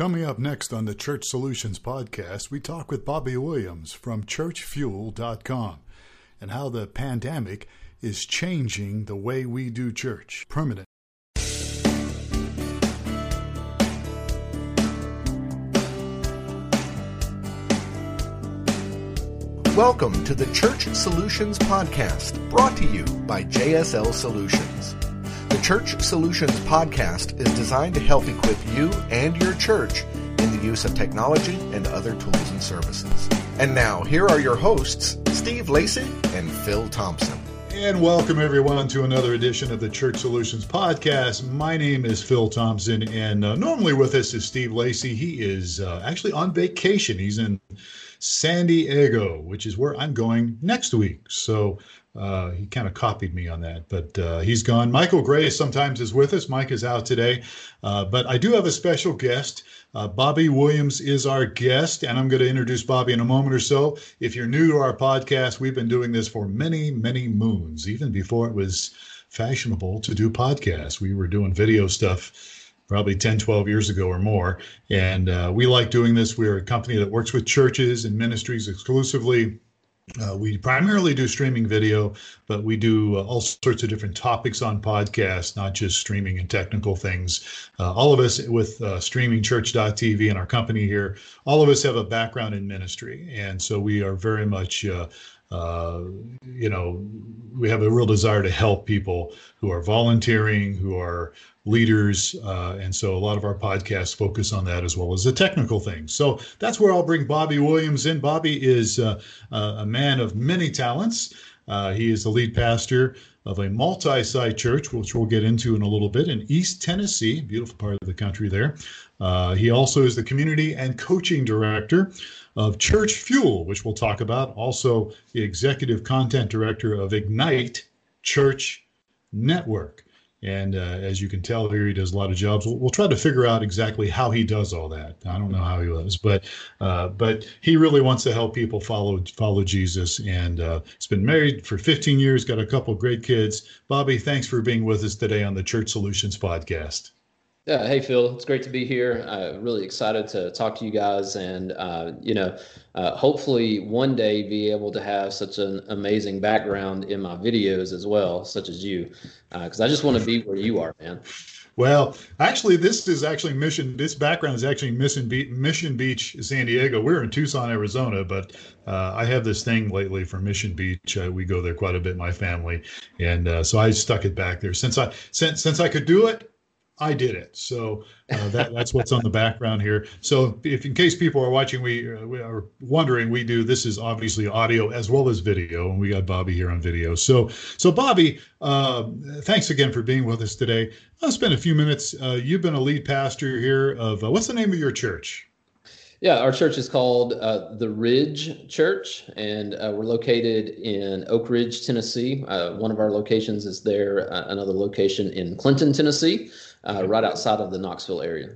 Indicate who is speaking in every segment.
Speaker 1: Coming up next on the Church Solutions podcast, we talk with Bobby Williams from churchfuel.com and how the pandemic is changing the way we do church. Permanent.
Speaker 2: Welcome to the Church Solutions Podcast, brought to you by JSL Solutions. Church Solutions Podcast is designed to help equip you and your church in the use of technology and other tools and services. And now, here are your hosts, Steve Lacey and Phil Thompson.
Speaker 1: And welcome everyone to another edition of the Church Solutions Podcast. My name is Phil Thompson, and uh, normally with us is Steve Lacey. He is uh, actually on vacation. He's in San Diego, which is where I'm going next week. So uh, he kind of copied me on that, but uh, he's gone. Michael Gray sometimes is with us. Mike is out today, uh, but I do have a special guest. Uh, Bobby Williams is our guest, and I'm going to introduce Bobby in a moment or so. If you're new to our podcast, we've been doing this for many, many moons, even before it was fashionable to do podcasts. We were doing video stuff probably 10, 12 years ago or more. And uh, we like doing this. We're a company that works with churches and ministries exclusively uh, we primarily do streaming video, but we do uh, all sorts of different topics on podcasts, not just streaming and technical things. Uh, all of us with uh, streamingchurch.tv and our company here, all of us have a background in ministry. And so we are very much uh, uh, you know, we have a real desire to help people who are volunteering, who are leaders. Uh, and so a lot of our podcasts focus on that as well as the technical things. So that's where I'll bring Bobby Williams in. Bobby is uh, a man of many talents. Uh, he is the lead pastor of a multi site church, which we'll get into in a little bit, in East Tennessee, beautiful part of the country there. Uh, he also is the community and coaching director of Church Fuel, which we'll talk about, also the executive content director of Ignite Church Network. And uh, as you can tell here, he does a lot of jobs. We'll, we'll, try to figure out exactly how he does all that. I don't know how he does, but uh, but he really wants to help people follow follow Jesus. And uh, he's been married for 15 years, got a couple great kids. Bobby, thanks for being with us today on the Church Solutions podcast.
Speaker 3: Yeah, hey Phil, it's great to be here. Uh, really excited to talk to you guys, and uh, you know, uh, hopefully one day be able to have such an amazing background in my videos as well, such as you, because uh, I just want to be where you are, man.
Speaker 1: Well, actually, this is actually Mission. This background is actually Mission Beach, Mission Beach, San Diego. We're in Tucson, Arizona, but uh, I have this thing lately for Mission Beach. Uh, we go there quite a bit, my family, and so I stuck it back there since I since since I could do it. I did it. So uh, that, that's what's on the background here. So if in case people are watching, we, uh, we, are wondering, we do this is obviously audio as well as video, and we got Bobby here on video. So so Bobby, uh, thanks again for being with us today. I'll spend a few minutes. Uh, you've been a lead pastor here of uh, what's the name of your church?
Speaker 3: Yeah, our church is called uh, the Ridge Church, and uh, we're located in Oak Ridge, Tennessee. Uh, one of our locations is there, uh, another location in Clinton, Tennessee uh, right outside of the Knoxville area.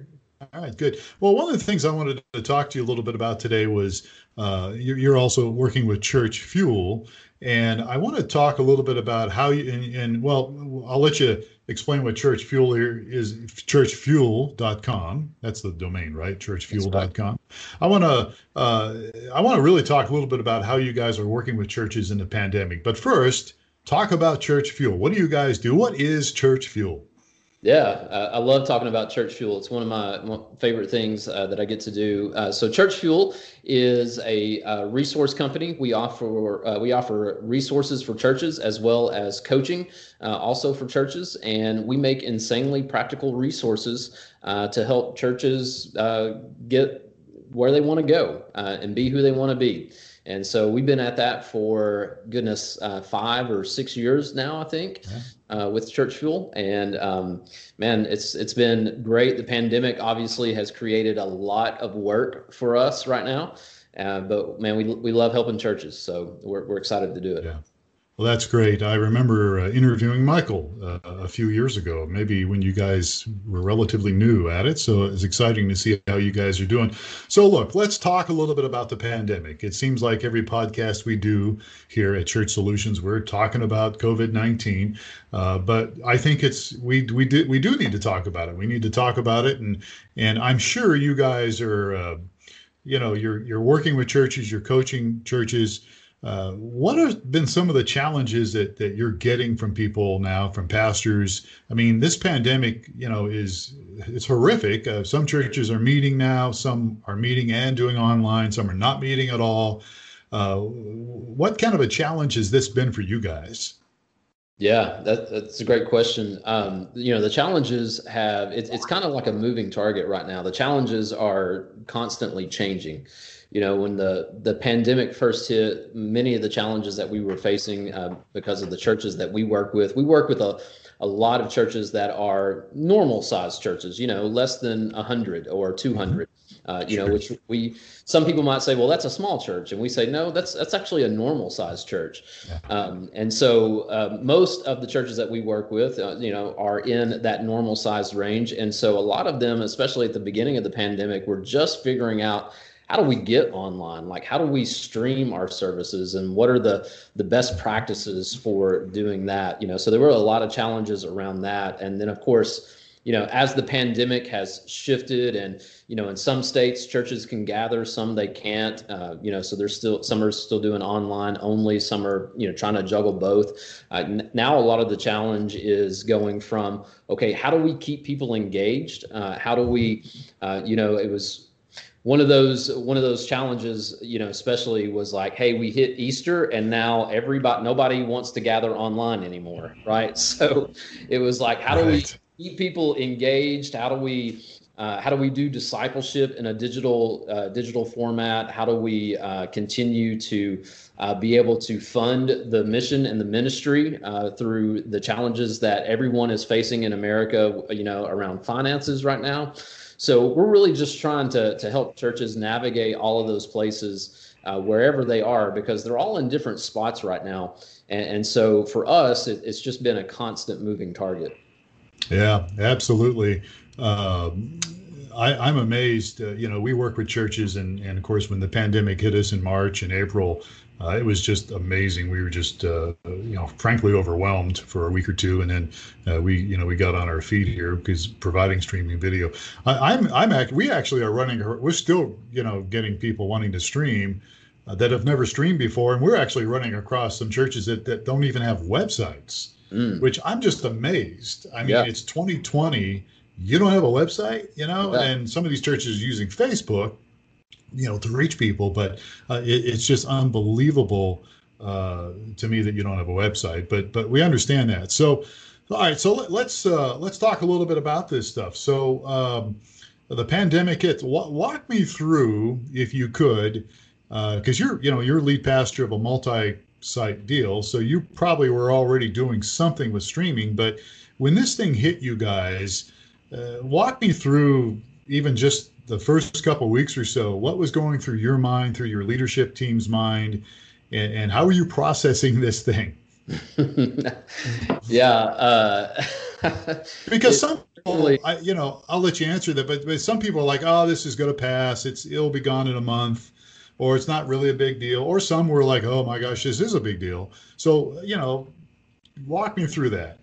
Speaker 1: All right, good. Well, one of the things I wanted to talk to you a little bit about today was uh, you're also working with Church Fuel, and I want to talk a little bit about how you and, and well, I'll let you explain what Church Fuel is. Churchfuel.com. That's the domain, right? Churchfuel.com. I want to uh, I want to really talk a little bit about how you guys are working with churches in the pandemic. But first, talk about Church Fuel. What do you guys do? What is Church Fuel?
Speaker 3: Yeah, uh, I love talking about Church Fuel. It's one of my favorite things uh, that I get to do. Uh, so, Church Fuel is a uh, resource company. We offer uh, we offer resources for churches as well as coaching, uh, also for churches, and we make insanely practical resources to help churches get where they want to go and be who they want to be. And so we've been at that for goodness uh, five or six years now, I think, yeah. uh, with Church Fuel. And um, man, it's it's been great. The pandemic obviously has created a lot of work for us right now, uh, but man, we we love helping churches, so we're we're excited to do it.
Speaker 1: Yeah. Well, that's great. I remember uh, interviewing Michael uh, a few years ago, maybe when you guys were relatively new at it. So it's exciting to see how you guys are doing. So, look, let's talk a little bit about the pandemic. It seems like every podcast we do here at Church Solutions, we're talking about COVID nineteen. Uh, but I think it's we we do we do need to talk about it. We need to talk about it, and and I'm sure you guys are, uh, you know, you're you're working with churches, you're coaching churches uh, what have been some of the challenges that, that you're getting from people now, from pastors? I mean, this pandemic, you know, is it's horrific. Uh, some churches are meeting now, some are meeting and doing online, some are not meeting at all. Uh, what kind of a challenge has this been for you guys?
Speaker 3: Yeah, that, that's a great question. Um, you know, the challenges have it, it's kind of like a moving target right now. The challenges are constantly changing you know, when the the pandemic first hit, many of the challenges that we were facing uh, because of the churches that we work with, we work with a a lot of churches that are normal sized churches, you know, less than 100 or 200. Uh, you know, which we some people might say, well, that's a small church, and we say, no, that's that's actually a normal sized church. Yeah. Um, and so uh, most of the churches that we work with, uh, you know, are in that normal sized range, and so a lot of them, especially at the beginning of the pandemic, were just figuring out how do we get online? Like how do we stream our services and what are the the best practices for doing that? You know so there were a lot of challenges around that. And then of course you know as the pandemic has shifted and you know in some states churches can gather some they can't uh, you know so there's still some are still doing online only some are you know trying to juggle both. Uh, n- now a lot of the challenge is going from okay how do we keep people engaged? Uh, how do we uh, you know it was one of those one of those challenges you know especially was like hey we hit easter and now everybody nobody wants to gather online anymore right? So it was like how do we keep people engaged? How do we uh, how do we do discipleship in a digital uh, digital format? How do we uh, continue to uh, be able to fund the mission and the ministry uh, through the challenges that everyone is facing in america you know around finances right now so we're really just trying to, to help churches navigate all of those places uh, wherever they are because they're all in different spots right now. And, and so for us, it, it's just been a constant moving target.
Speaker 1: Yeah, absolutely. Um, I, am amazed. Uh, you know, we work with churches, and, and of course, when the pandemic hit us in March and April, uh, it was just amazing. We were just, uh, you know, frankly overwhelmed for a week or two, and then uh, we, you know, we got on our feet here because providing streaming video. I, am I'm, I'm act, we actually are running. We're still, you know, getting people wanting to stream uh, that have never streamed before, and we're actually running across some churches that that don't even have websites, mm. which I'm just amazed. I mean, yeah. it's 2020. You don't have a website, you know, yeah. and some of these churches are using Facebook you know to reach people but uh, it, it's just unbelievable uh, to me that you don't have a website but but we understand that. So all right so let, us let's, uh, let's talk a little bit about this stuff. So um, the pandemic hit walk me through if you could because uh, you're you know you're lead pastor of a multi-site deal so you probably were already doing something with streaming but when this thing hit you guys uh, walk me through even just the first couple weeks or so, what was going through your mind, through your leadership team's mind, and, and how are you processing this thing?
Speaker 3: yeah, uh,
Speaker 1: because some people, I, you know, I'll let you answer that, but, but some people are like, "Oh, this is going to pass. It's it'll be gone in a month." Or it's not really a big deal. Or some were like, "Oh my gosh, this is a big deal." So you know, walk me through that.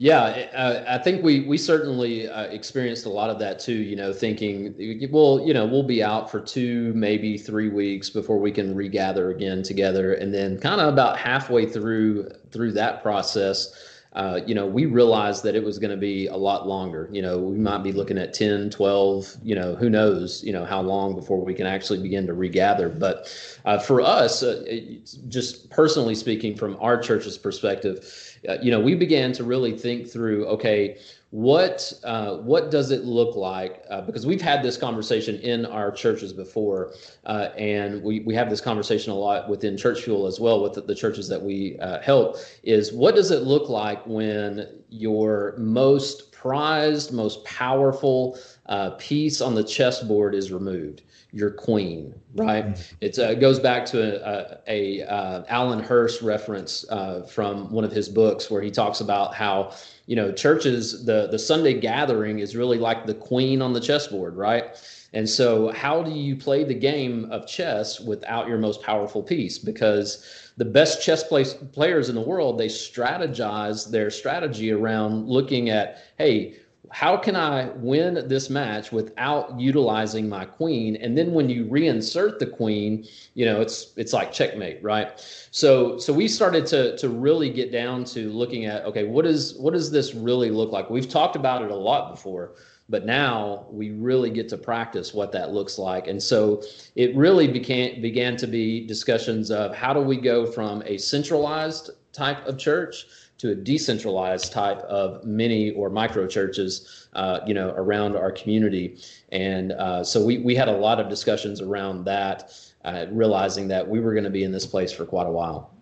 Speaker 3: Yeah, I think we we certainly uh, experienced a lot of that too. You know, thinking, well, you know, we'll be out for two, maybe three weeks before we can regather again together, and then kind of about halfway through through that process, uh, you know, we realized that it was going to be a lot longer. You know, we might be looking at 10, 12, you know, who knows, you know, how long before we can actually begin to regather. But uh, for us, uh, just personally speaking, from our church's perspective, uh, you know, we began to really think through, okay, what uh, what does it look like? Uh, because we've had this conversation in our churches before, uh, and we we have this conversation a lot within Church Fuel as well with the, the churches that we uh, help. Is what does it look like when your most prized, most powerful uh, piece on the chessboard is removed your queen, right? Mm-hmm. It uh, goes back to a, a, a uh, Alan Hirsch reference uh, from one of his books where he talks about how you know churches the the Sunday gathering is really like the queen on the chessboard, right? And so, how do you play the game of chess without your most powerful piece? Because the best chess play, players in the world they strategize their strategy around looking at, hey how can I win this match without utilizing my queen? And then when you reinsert the queen, you know, it's it's like checkmate, right? So so we started to to really get down to looking at okay, what is what does this really look like? We've talked about it a lot before, but now we really get to practice what that looks like. And so it really began began to be discussions of how do we go from a centralized type of church to a decentralized type of mini or micro churches, uh, you know, around our community. And uh, so we, we had a lot of discussions around that, uh, realizing that we were going to be in this place for quite a while.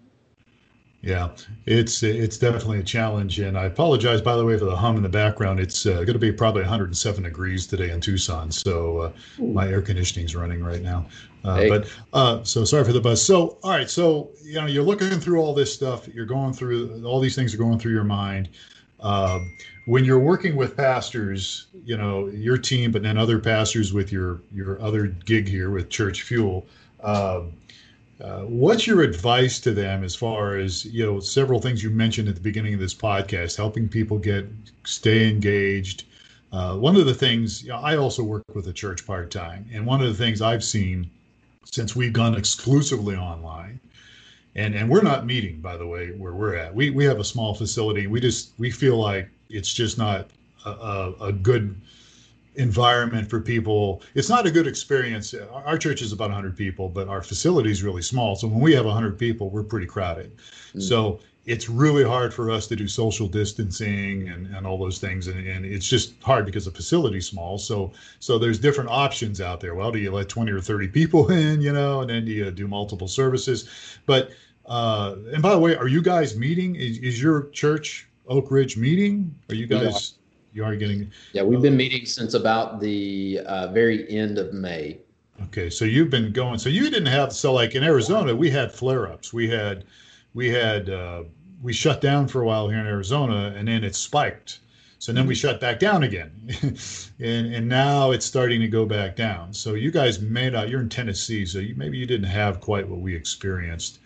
Speaker 1: Yeah, it's it's definitely a challenge, and I apologize by the way for the hum in the background. It's uh, going to be probably 107 degrees today in Tucson, so uh, my air conditioning is running right now. Uh, hey. But uh, so sorry for the buzz. So all right, so you know you're looking through all this stuff. You're going through all these things are going through your mind. Um, when you're working with pastors, you know your team, but then other pastors with your your other gig here with Church Fuel. Um, uh, what's your advice to them as far as you know several things you mentioned at the beginning of this podcast helping people get stay engaged? Uh, one of the things you know, i also work with a church part-time and one of the things i've seen since we've gone exclusively online and and we're not meeting by the way where we're at. We we have a small facility. We just we feel like it's just not a, a, a good environment for people. It's not a good experience. Our church is about 100 people, but our facility is really small. So when we have 100 people, we're pretty crowded. Mm. So it's really hard for us to do social distancing and, and all those things. And, and it's just hard because the facility's small. So so there's different options out there. Well, do you let 20 or 30 people in, you know, and then do you do multiple services? But uh, and by the way, are you guys meeting? Is, is your church Oak Ridge meeting? Are you guys? You are getting.
Speaker 3: Yeah, we've been meeting since about the uh, very end of May.
Speaker 1: Okay, so you've been going. So you didn't have. So like in Arizona, we had flare-ups. We had, we had, uh, we shut down for a while here in Arizona, and then it spiked. So then we mm-hmm. shut back down again, and and now it's starting to go back down. So you guys may not. You're in Tennessee, so you, maybe you didn't have quite what we experienced.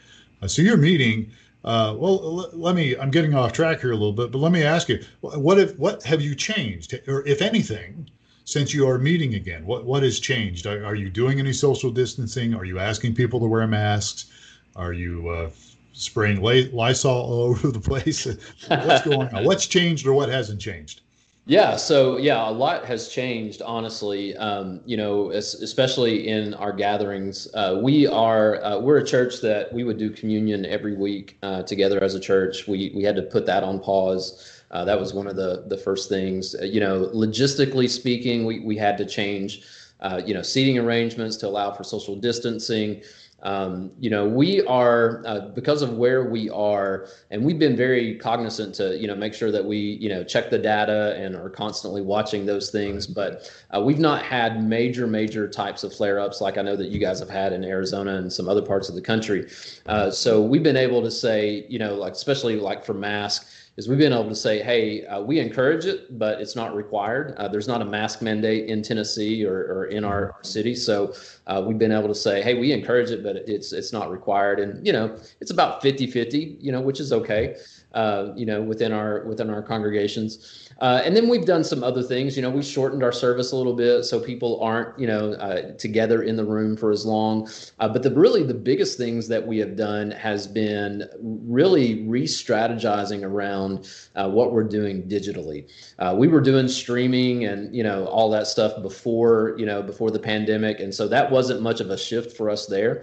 Speaker 1: Uh, so you're meeting uh, well, let me. I'm getting off track here a little bit, but let me ask you: what if what have you changed, or if anything, since you are meeting again? What what has changed? Are, are you doing any social distancing? Are you asking people to wear masks? Are you uh, spraying Lysol all over the place? What's going on? What's changed, or what hasn't changed?
Speaker 3: Yeah, so yeah, a lot has changed, honestly. Um, you know, especially in our gatherings, uh, we are uh, we're a church that we would do communion every week uh, together as a church. We we had to put that on pause. Uh, that was one of the the first things. Uh, you know, logistically speaking, we we had to change. Uh, you know, seating arrangements to allow for social distancing. Um, you know, we are uh, because of where we are, and we've been very cognizant to you know make sure that we you know check the data and are constantly watching those things. But uh, we've not had major major types of flare ups like I know that you guys have had in Arizona and some other parts of the country. Uh, so we've been able to say you know like especially like for mask is we've been able to say, hey, uh, we encourage it, but it's not required. Uh, there's not a mask mandate in Tennessee or, or in our, city, so uh, we've been able to say, hey, we encourage it, but it's it's not required. And you know, it's about 50-50, you know, which is okay uh, you know, within our within our congregations. Uh, and then we've done some other things. You know, we shortened our service a little bit so people aren't, you know, uh, together in the room for as long. Uh, but the really the biggest things that we have done has been really re-strategizing around uh, what we're doing digitally. Uh, we were doing streaming and you know all that stuff before you know before the pandemic, and so that wasn't much of a shift for us there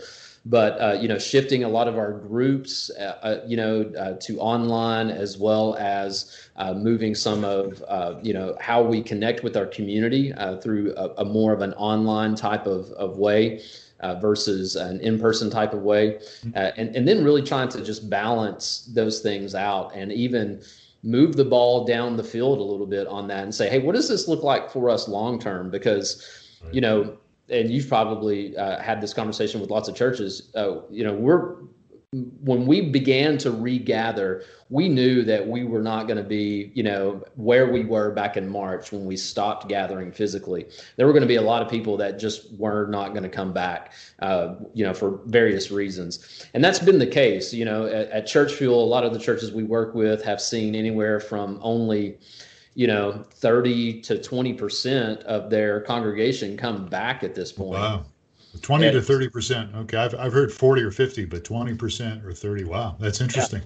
Speaker 3: but uh, you know shifting a lot of our groups uh, uh you know uh, to online as well as uh, moving some of uh, you know how we connect with our community through a, a, more of an online type of, of way versus an in-person type of way mm-hmm. and, and then really trying to just balance those things out and even move the ball down the field a little bit on that and say, hey, what does this look like for us long term? Because, you know, and you've probably uh, had this conversation with lots of churches. Uh, you know, we're when we began to regather, we knew that we were not going to be, you know, where we were back in March when we stopped gathering physically. There were going to be a lot of people that just were not going to come back, uh, you know, for various reasons. And that's been the case. You know, at, at Church Fuel, a lot of the churches we work with have seen anywhere from only, you know, 30 to 20% of their congregation come back at this point.
Speaker 1: Wow. 20 to 30 percent. Okay, I've I've heard 40 or 50, but 20 percent or 30. Wow, that's interesting.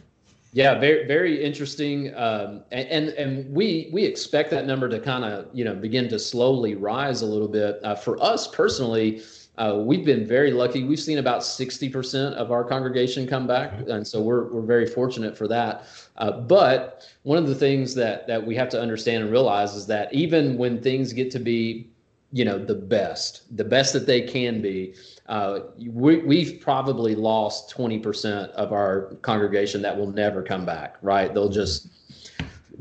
Speaker 3: Yeah. yeah very very interesting. Um, and and we we expect that number to kind of you know begin to slowly rise a little bit. Uh, for us personally, uh, we've been very lucky. We've seen about 60% of our congregation come back, and so we're we're very fortunate for that. Uh, but one of the things that that we have to understand and realize is that even when things get to be you know the best the best that they can be uh, we, we've probably lost 20% of our congregation that will never come back right they'll just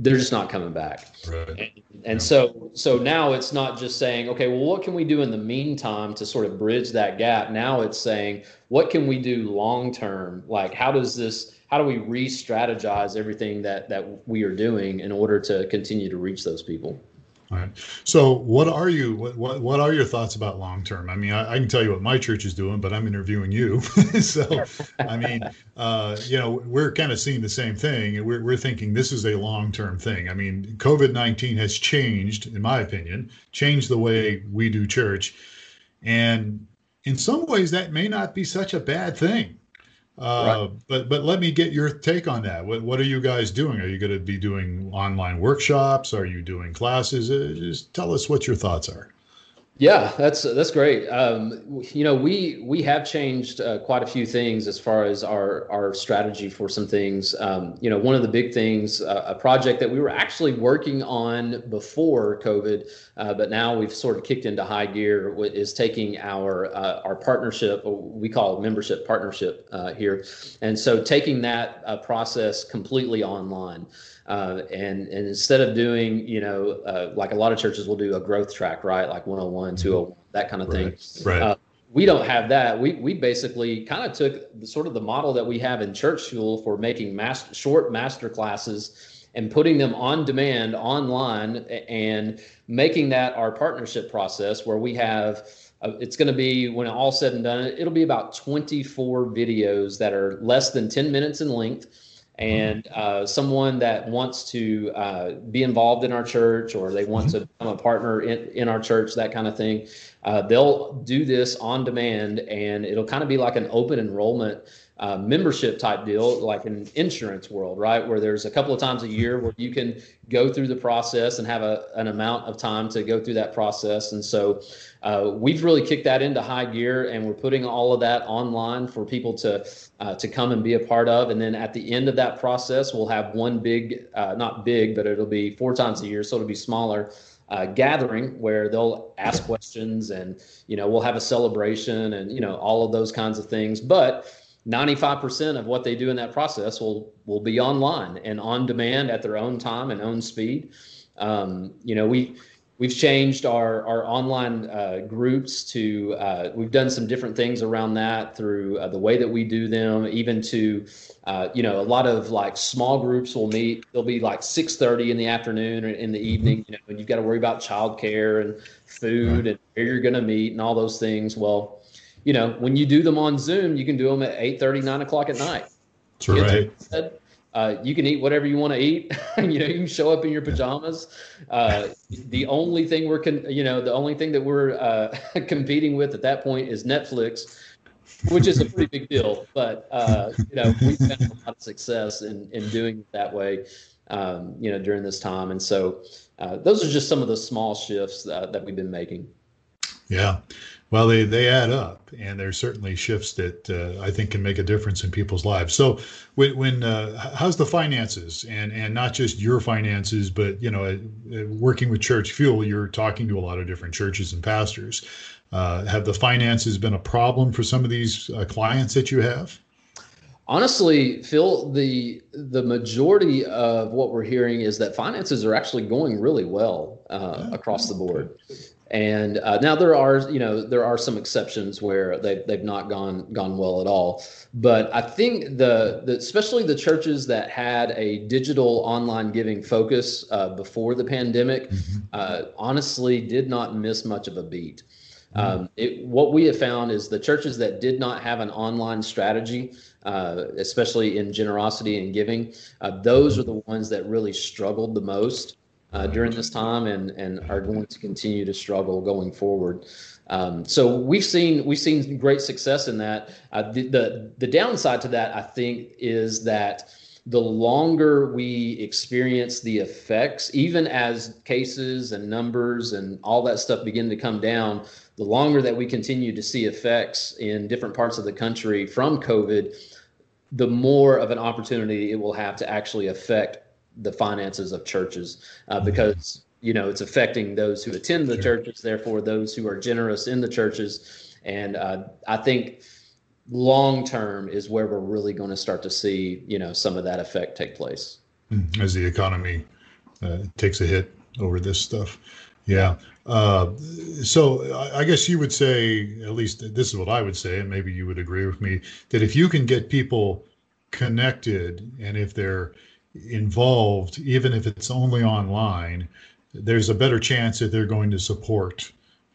Speaker 3: they're just not coming back. Right. and, and so so now it's not just saying okay well what can we do in the meantime to sort of bridge that gap? Now it's saying what can we do long term? Like how does this how do we re-strategize everything that that we are doing in order to continue to reach those people
Speaker 1: all right. So, what are you? What what, what are your thoughts about long term? I mean, I, I, can tell you what my church is doing, but I'm interviewing you. so, I mean, uh, you know, we're kind of seeing the same thing, we're we're thinking this is a long term thing. I mean, COVID nineteen has changed, in my opinion, changed the way we do church, and in some ways, that may not be such a bad thing. Uh. But but let me get your take on that. What what are you guys doing? Are you going to be doing online workshops? Are you doing classes? Uh, just tell us what your thoughts are.
Speaker 3: Yeah, that's that's great. Um, you know, we we have changed uh, quite a few things as far as our our strategy for some things. Um, you know, one of the big things, uh, a project that we were actually working on before COVID, uh, but now we've sort of kicked into high gear, is taking our uh, our partnership. We call it membership partnership uh, here, and so taking that uh, process completely online. Uh, and and instead of doing you know uh, like a lot of churches will do a growth track right? Like 101 201 that kind of thing.
Speaker 1: Right uh,
Speaker 3: we don't have that. We we basically kind of took the, sort of the model that we have in church fuel for making master, short master classes and putting them on demand online and making that our partnership process where we have uh, it's going to be when all said and done it'll be about 24 videos that are less than 10 minutes in length and uh, someone that wants to uh, be involved in our church or they want to become a partner in, in our church, that kind of thing, uh, they'll do this on demand and it'll kind of be like an open enrollment uh, membership type deal, like an insurance world, right? Where there's a couple of times a year where you can go through the process and have a, an amount of time to go through that process. And so uh, we've really kicked that into high gear and we're putting all of that online for people to uh, to come and be a part of. And then at the end of that process, we'll have one big, uh, not big, but it'll be four times a year. So it'll be smaller. Uh, gathering where they'll ask questions and you know we'll have a celebration and you know all of those kinds of things but 95% of what they do in that process will will be online and on demand at their own time and own speed. Um, you know, we we've changed our our online uh, groups to uh, we've done some different things around that through uh, the way that we do them, even to uh, you know a lot of like small groups will meet. They'll be like 6:30 in the afternoon or in the evening. You know, and you've got to worry about childcare and food and where you're going to meet and all those things. Well you know, when you do them on Zoom, you can do them at 8 30, 9 o'clock at night.
Speaker 1: That's right.
Speaker 3: Uh, you can eat whatever you want to eat. you know, you can show up in your pajamas. Uh, the only thing we're, con- you know, the only thing that we're uh, competing with at that point is Netflix, which is a pretty big deal. But uh, you know, we've had a lot of success in in doing it that way. Um, you know, during this time, and so uh, those are just some of the small shifts uh, that we've been making.
Speaker 1: Yeah. Well, they, they add up, and there's certainly shifts that uh, I think can make a difference in people's lives. So, when, when uh, how's the finances, and and not just your finances, but you know, uh, working with Church Fuel, you're talking to a lot of different churches and pastors. Uh, have the finances been a problem for some of these uh, clients that you have?
Speaker 3: Honestly, Phil, the the majority of what we're hearing is that finances are actually going really well uh, across the board. And uh, now there are, you know, there are some exceptions where they've they've not gone gone well at all. But I think the, the especially the churches that had a digital online giving focus uh, before the pandemic, mm-hmm. uh, honestly, did not miss much of a beat. Mm-hmm. Um, it, what we have found is the churches that did not have an online strategy, uh, especially in generosity and giving, uh, those are the ones that really struggled the most uh, during this time and and are going to continue to struggle going forward. Um, so we've seen we've seen great success in that. Uh, the, the the downside to that, I think, is that the longer we experience the effects, even as cases and numbers and all that stuff begin to come down, the longer that we continue to see effects in different parts of the country from COVID, the more of an opportunity it will have to actually affect the finances of churches uh, mm-hmm. because you know it's affecting those who attend the sure. churches therefore those who are generous in the churches and uh, i think long term is where we're really going to start to see you know some of that effect take place
Speaker 1: mm-hmm. as the economy uh, takes a hit over this stuff yeah uh, so I guess you would say, at least this is what I would say, and maybe you would agree with me, that if you can get people connected and if they're involved, even if it's only online, there's a better chance that they're going to support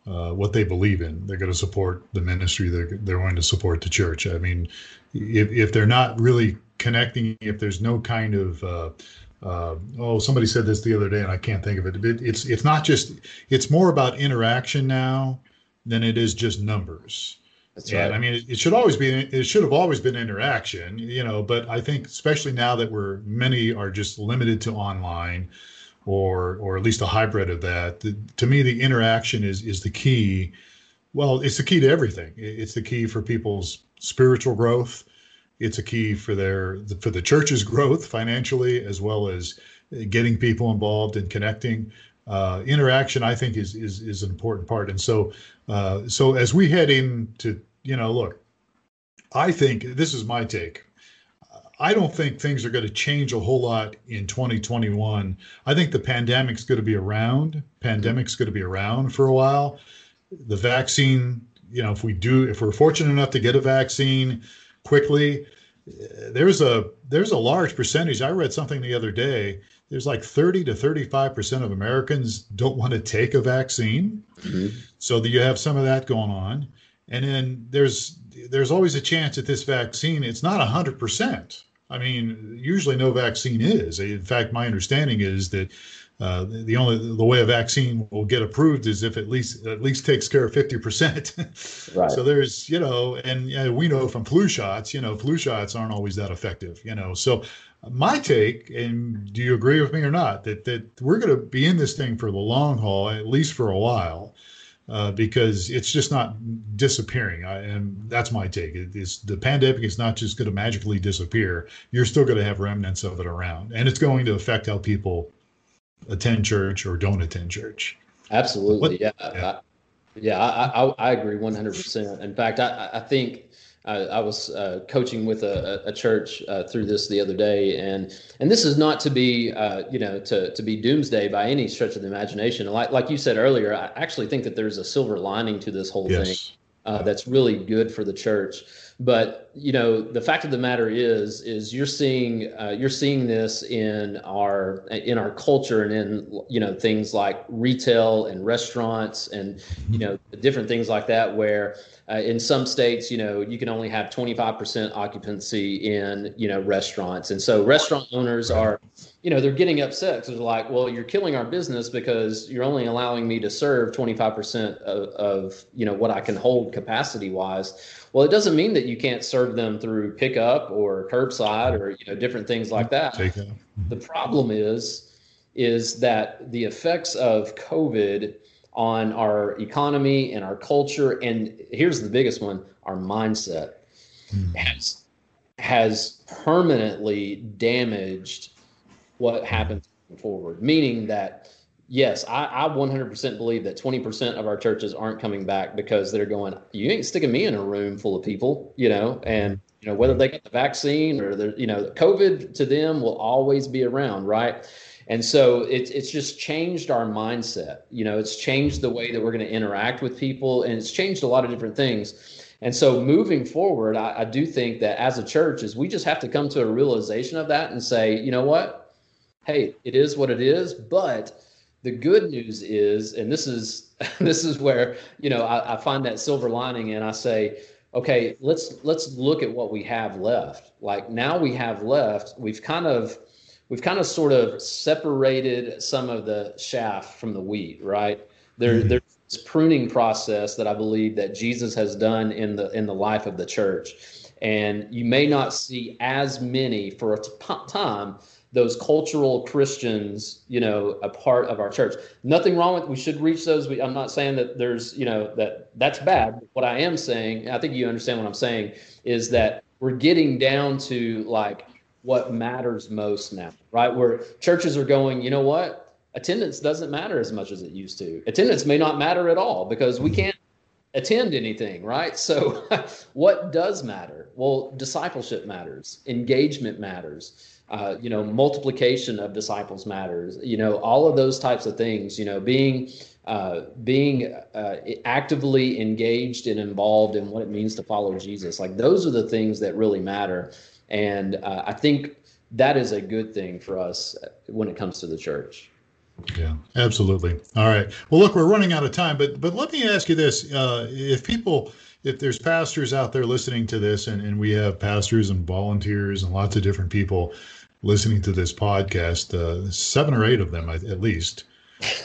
Speaker 1: uh, what they believe in. They're going to support the ministry. They're, they're going to support the church. I mean, if, if they're not really connecting, if there's no kind of uh, uh, oh, somebody said this the other day, and I can't think of it. it. It's it's not just it's more about interaction now than it is just numbers. That's right. I mean, it, it, should always be, it should have always been interaction, you know, but I think especially now that we're, many are just limited to online or, or at least a hybrid of that. The, to me, the interaction is, is the key. Well, it's the key to everything. It's the key for people's spiritual growth. It's a key for their, for the church's growth financially, as well as getting people involved and connecting uh, interaction I think is is is an important part. And so uh, so as we head into you know look, I think this is my take. I don't think things are going to change a whole lot in 2021. I think the pandemic's going to be around. Pandemic's going to be around for a while. The vaccine, you know, if we do, if we're fortunate enough to get a vaccine quickly, there's a there's a large percentage. I read something the other day there's like 30 to 35% of Americans don't want to take a vaccine. Mm-hmm. So that you have some of that going on. And then there's there's always a chance that this vaccine, it's not 100%. I mean, usually no vaccine is. In fact, my understanding is that uh, the only the way a vaccine will get approved is if at least at least takes care of 50%. right. So there's, you know, and know, we know from flu shots, you know, flu shots aren't always that effective, you know. So my take, and do you agree with me or not, that that we're going to be in this thing for the long haul, at least for a while, uh, because it's just not disappearing. I, and that's my take. It, it's the pandemic is not just going to magically disappear. You're still going to have remnants of it around, and it's going to affect how people attend church or don't attend church.
Speaker 3: Absolutely, what, yeah, yeah. I, yeah, I, I, I agree 100%. In fact, I, I think I, I was uh, coaching with a, a church uh, through this the other day, and and this is not to be uh, you know to to be doomsday by any stretch of the imagination. Like like you said earlier, I actually think that there's a silver lining to this whole yes. thing uh, that's really good for the church. But you know, the fact of the matter is, is you're seeing uh, you're seeing this in our in our culture and in you know things like retail and restaurants and you know different things like that where uh, in some states, you know, you can only have 25% occupancy in, you know, restaurants. And so restaurant owners are, you know, they're getting upset because they're like, well, you're killing our business because you're only allowing me to serve 25% of, of you know, what I can hold capacity wise. Well, it doesn't mean that you can't serve them through pickup or curbside or, you know, different things like that. The problem is, is that the effects of COVID on our economy and our culture. And here's the biggest one our mindset mm. has, has permanently damaged what happens forward, meaning that yes, I, I 100% believe that 20% of our churches aren't coming back because they're going, you ain't sticking me in a room full of people, you know, and you know whether they get the vaccine or the you know COVID to them will always be around, right? And so it's it's just changed our mindset. You know, it's changed the way that we're going to interact with people, and it's changed a lot of different things. And so moving forward, I, I do think that as a church, is we just have to come to a realization of that and say, you know what, hey, it is what it is, but the good news is, and this is this is where you know I, I, find that silver lining, and I say, okay, let's let's look at what we have left. Like now we have left, we've kind of we've kind of sort of separated some of the chaff from the wheat, right? There, mm-hmm. There's this pruning process that I believe that Jesus has done in the in the life of the church, and you may not see as many for a t- time those cultural Christians, you know, a part of our church. Nothing wrong with we should reach those. We, I'm not saying that there's, you know, that that's bad. What I am saying, I think you understand what I'm saying, is that we're getting down to like what matters most now, right? Where churches are going, you know what? Attendance doesn't matter as much as it used to. Attendance may not matter at all because we can't attend anything, right? So, what does matter? Well, discipleship matters, engagement matters uh, you know, multiplication of disciples matters. You know, all of those types of things. You know, being uh, being uh, actively engaged and involved in what it means to follow Jesus. Like those are the things that really matter, and uh, I think that is a good thing for us when it comes to the church.
Speaker 1: Yeah, absolutely. All right. Well, look, we're running out of time, but but let me ask you this: uh, if people if there's pastors out there listening to this and, and we have pastors and volunteers and lots of different people listening to this podcast, uh, seven or eight of them at least.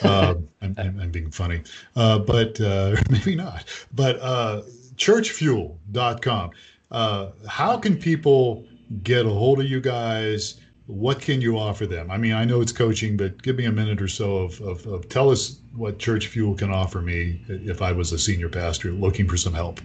Speaker 1: Uh, I'm, I'm, being funny, uh, but uh, maybe not. But uh, churchfuel.com. Uh, how can people get a hold of you guys? What can you offer them? I mean, I know it's coaching, but give me a minute or so of, of, of tell us what Church Fuel can offer me if I was a senior pastor looking for some help.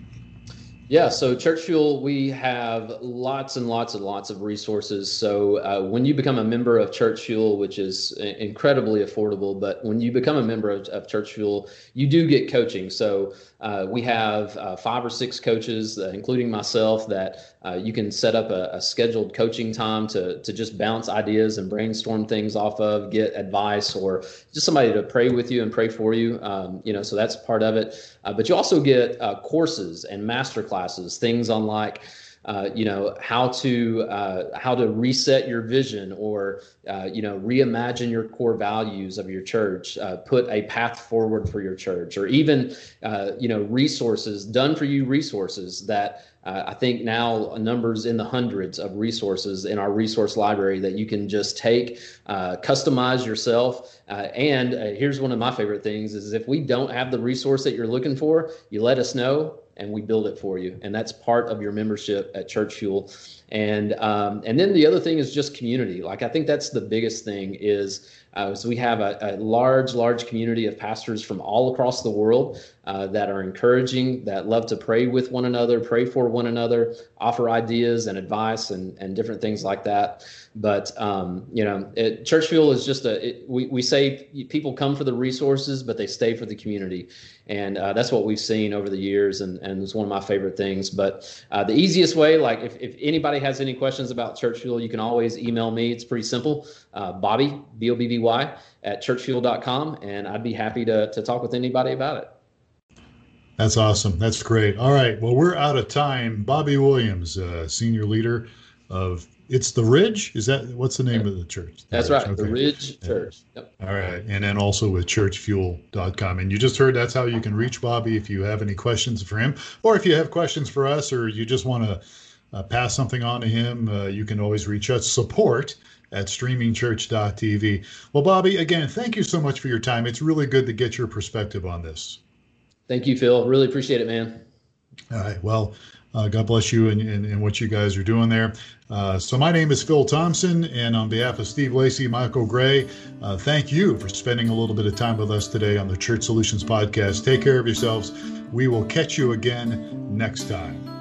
Speaker 3: Yeah, so Church Fuel, we have lots and lots and lots of resources. So uh, when you become a member of Church Fuel, which is incredibly affordable, but when you become a member of, of Church Fuel, you do get coaching. So uh, we have uh, five or six coaches, uh, including myself, that uh, you can set up a, a, scheduled coaching time to, to just bounce ideas and brainstorm things off of, get advice, or just somebody to pray with you and pray for you. Um, you know, so that's part of it. Uh, but you also get courses and master classes, things on like uh, you know how to uh, how to reset your vision or uh, you know reimagine your core values of your church uh, put a path forward for your church or even uh, you know resources done for you resources that I think now numbers in the hundreds of resources in our resource library that you can just take, customize yourself. and here's one of my favorite things: is if we don't have the resource that you're looking for, you let us know, and we build it for you. And that's part of your membership at Church Fuel. And um, and then the other thing is just community. Like I think that's the biggest thing is uh, so we have a, a, large, large community of pastors from all across the world uh, that are encouraging, that love to pray with one another, pray for one another, offer ideas and advice and, and different things like that. But um, you know, it, Church Fuel is just a. It, we we say people come for the resources, but they stay for the community, and uh, that's what we've seen over the years, and and it's one of my favorite things. But uh, the easiest way, like if if anybody has any questions about Church Fuel, you can always email me. It's pretty simple, uh, Bobby B O B B Y at churchfuel.com, and I'd be happy to to talk with anybody about it.
Speaker 1: That's awesome. That's great. All right. Well, we're out of time. Bobby Williams, uh, senior leader of it's the Ridge. Is that what's the name yeah. of the church?
Speaker 3: The that's Ridge. right, okay. the Ridge Church. Yep.
Speaker 1: All right, and then also with churchfuel.com. And you just heard that's how you can reach Bobby if you have any questions for him, or if you have questions for us, or you just want to uh, pass something on to him. Uh, you can always reach us support at streamingchurch.tv. Well, Bobby, again, thank you so much for your time. It's really good to get your perspective on this.
Speaker 3: Thank you, Phil. Really appreciate it, man.
Speaker 1: All right. Well, uh, God bless you and, and, and, what you guys are doing there. Uh, so, my name is Phil Thompson, and on behalf of Steve Lacey, Michael Gray, uh, thank you for spending a little bit of time with us today on the Church Solutions Podcast. Take care of yourselves. We will catch you again next time.